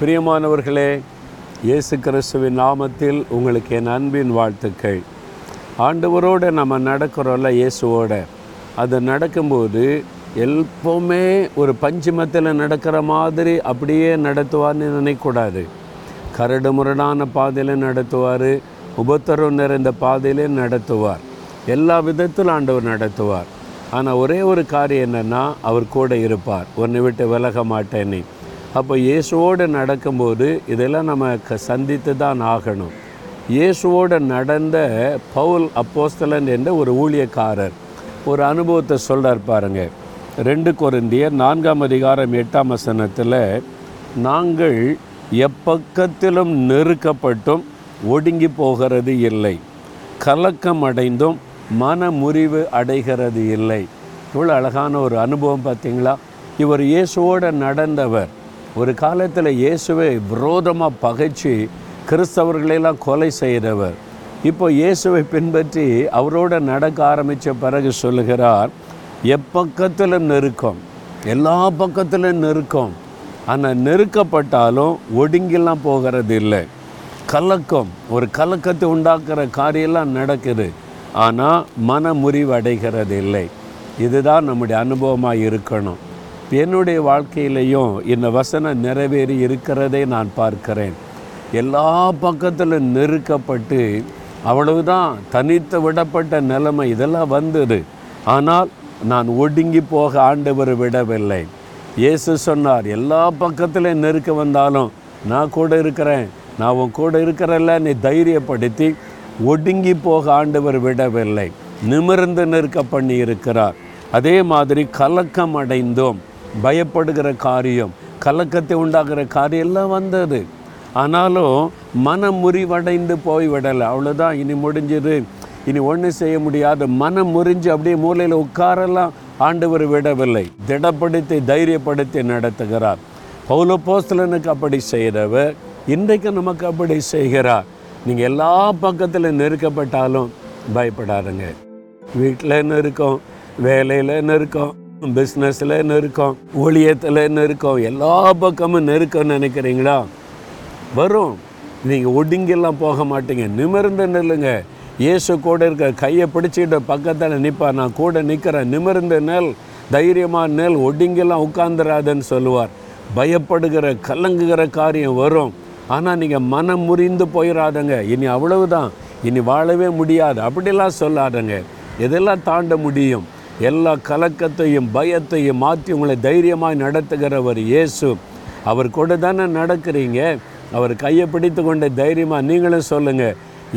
பிரியமானவர்களே இயேசு கிறிஸ்துவின் நாமத்தில் உங்களுக்கு என் அன்பின் வாழ்த்துக்கள். ஆண்டவரோடு நம்ம நடக்கிறோம்ல இயேசுவோட. அது நடக்கும்போது எப்போவுமே ஒரு பஞ்சுமத்தில் நடக்கிற மாதிரி அப்படியே நடத்துவார்னு நினைக்கக்கூடாது. கரடு முரடான பாதையில் நடத்துவார் உபத்தரம் நிறைந்த பாதையிலே நடத்துவார். எல்லா விதத்திலும் ஆண்டவர் நடத்துவார். ஆனால் ஒரே ஒரு காரியம் என்னென்னா அவர் கூட இருப்பார். உன்னை விட்டு விலக மாட்டேன்னு அப்போ இயேசுவோடு நடக்கும்போது இதெல்லாம் நம்ம க சந்தித்து தான் ஆகணும். இயேசுவோடு நடந்த பவுல் அப்போஸ்தலன் என்ற ஒரு ஊழியக்காரர் ஒரு அனுபவத்தை சொல்கிறார் பாருங்கள் ரெண்டு குருந்தியர் நான்காம் அதிகாரம் எட்டாம் வசனத்தில் நாங்கள் எப்பக்கத்திலும் நெருக்கப்பட்டும் ஒடுங்கி போகிறது இல்லை. கலக்கம் அடைந்தும் மன முறிவு அடைகிறது இல்லை. இவ்வளோ அழகான ஒரு அனுபவம் பார்த்தீங்களா இவர் இயேசுவோடு நடந்தவர். ஒரு காலத்தில் இயேசுவை விரோதமாக பகைச்சு கிறிஸ்தவர்களெல்லாம் கொலை செய்கிறவர் இப்போ இயேசுவை பின்பற்றி அவரோட நடக்க ஆரம்பித்த பிறகு சொல்லுகிறார் எப்பக்கத்திலும் நெருக்கம் எல்லா பக்கத்திலும் நெருக்கம். ஆனால் நெருக்கப்பட்டாலும் ஒடுங்கிலாம் போகிறது இல்லை கலக்கம் ஒரு கலக்கத்தை உண்டாக்குற காரியெல்லாம் நடக்குது. ஆனால் மன முறிவு அடைகிறது இல்லை இதுதான் நம்முடைய அனுபவமாக இருக்கணும். என்னுடைய வாழ்க்கையிலையும் இந்த வசனம் நிறைவேறி இருக்கிறதை நான் பார்க்கிறேன். எல்லா பக்கத்திலும் நெருக்கப்பட்டு அவ்வளவுதான் தனித்து விடப்பட்ட நிலைமை இதெல்லாம் வந்தது. ஆனால் நான் ஒடுங்கி போக ஆண்டவர் விடவில்லை. இயேசு சொன்னார் எல்லா பக்கத்திலும் நெருக்க வந்தாலும் நான் கூட இருக்கிறேன். நான் உன் கூட இருக்கிறல்ல நீ தைரியப்படுத்தி ஒடுங்கி போக ஆண்டவர் விடவில்லை. நிமிர்ந்து நிற்க பண்ணி இருக்கிறார் அதே மாதிரி கலக்கம் அடைந்தோம் பயப்படுகிற காரியம் கலக்கத்தை உண்டாகிற காரியம் எல்லாம் வந்தது. ஆனாலும் மனம் முறிவடைந்து போய்விடலை. அவ்வளோதான் இனி முடிஞ்சது. இனி ஒன்றும் செய்ய முடியாது. மனம் முறிஞ்சு அப்படியே மூலையில் உட்காரெல்லாம் ஆண்டவர் விடவில்லை. திடப்படுத்தி தைரியப்படுத்தி நடத்துகிறார். பௌலப்போஸ்தலனுக்கு அப்படி செய்கிறவர் இன்றைக்கு நமக்கு அப்படி செய்கிறார். நீங்கள் எல்லா பக்கத்தில் நெருக்கப்பட்டாலும் பயப்படாதுங்க. வீட்டில் இருக்கும்? வேலையில் இருக்கும்? பிஸ்னஸில் நெருக்கம் ஊழியத்தில் நெருக்கம் எல்லா பக்கமும் நெருக்கம் நினைக்கிறீங்களா? வரும். நீங்கள் ஒடுங்கெல்லாம் போக மாட்டீங்க. நிமிர்ந்து நில்லுங்க. இயேசு கூட இருக்க கையை பிடிச்சிட்டு பக்கத்தில் நிற்பா நான் கூட நிற்கிறேன் நிமிர்ந்து நெல். தைரியமாக நெல். ஒடுங்கெல்லாம் உட்காந்துராதன்னு சொல்லுவார். பயப்படுகிற கலங்குகிற காரியம் வரும். ஆனால் நீங்கள் மனம் முறிந்து போயிடாதங்க இனி அவ்வளவுதான். இனி வாழவே முடியாது. அப்படிலாம் சொல்லாதங்க. இதெல்லாம் தாண்ட முடியும்? எல்லா கலக்கத்தையும் பயத்தையும் மாற்றி உங்களை தைரியமாக நடத்துகிறவர் இயேசு. அவர் கூட தானே நடக்கிறீங்க? அவர் கையை பிடித்து கொண்ட தைரியமாக நீங்களும் சொல்லுங்கள்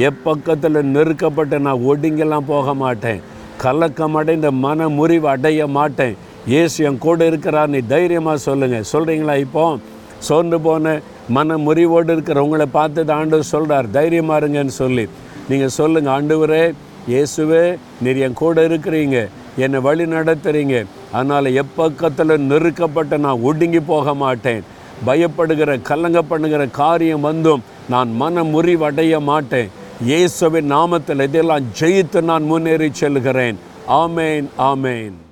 எப்பக்கத்தில் நெருக்கப்பட்டு நான் ஒடுங்கெல்லாம் போக மாட்டேன். கலக்கம் அடைந்த மன முறிவு அடைய மாட்டேன். இயேசு என் கூட இருக்கிறார் நீ தைரியமாக சொல்லுங்கள் சொல்கிறீங்களா இப்போ? சோர்ந்து போன மன முறிவோடு இருக்கிற உங்களை பார்த்து ஆண்டவர் சொல்கிறார் தைரியமாக இருங்கன்னு சொல்லி. நீங்கள் சொல்லுங்கள் ஆண்டவரே இயேசுவே நீர் என் கூட இருக்கிறீங்க. என்னை வழி நடத்துகிறீங்க அதனால் எப்பக்கத்தில் நெருக்கப்பட்ட நான் ஒடுங்கி போக மாட்டேன். பயப்படுகிற கலங்க பண்ணுகிற காரியம் வந்தும் நான் மன முறிவடைய மாட்டேன். இயேசுவின் நாமத்தில் இதெல்லாம் ஜெயித்து நான் முன்னேறி செல்கிறேன். ஆமேன் ஆமேன்.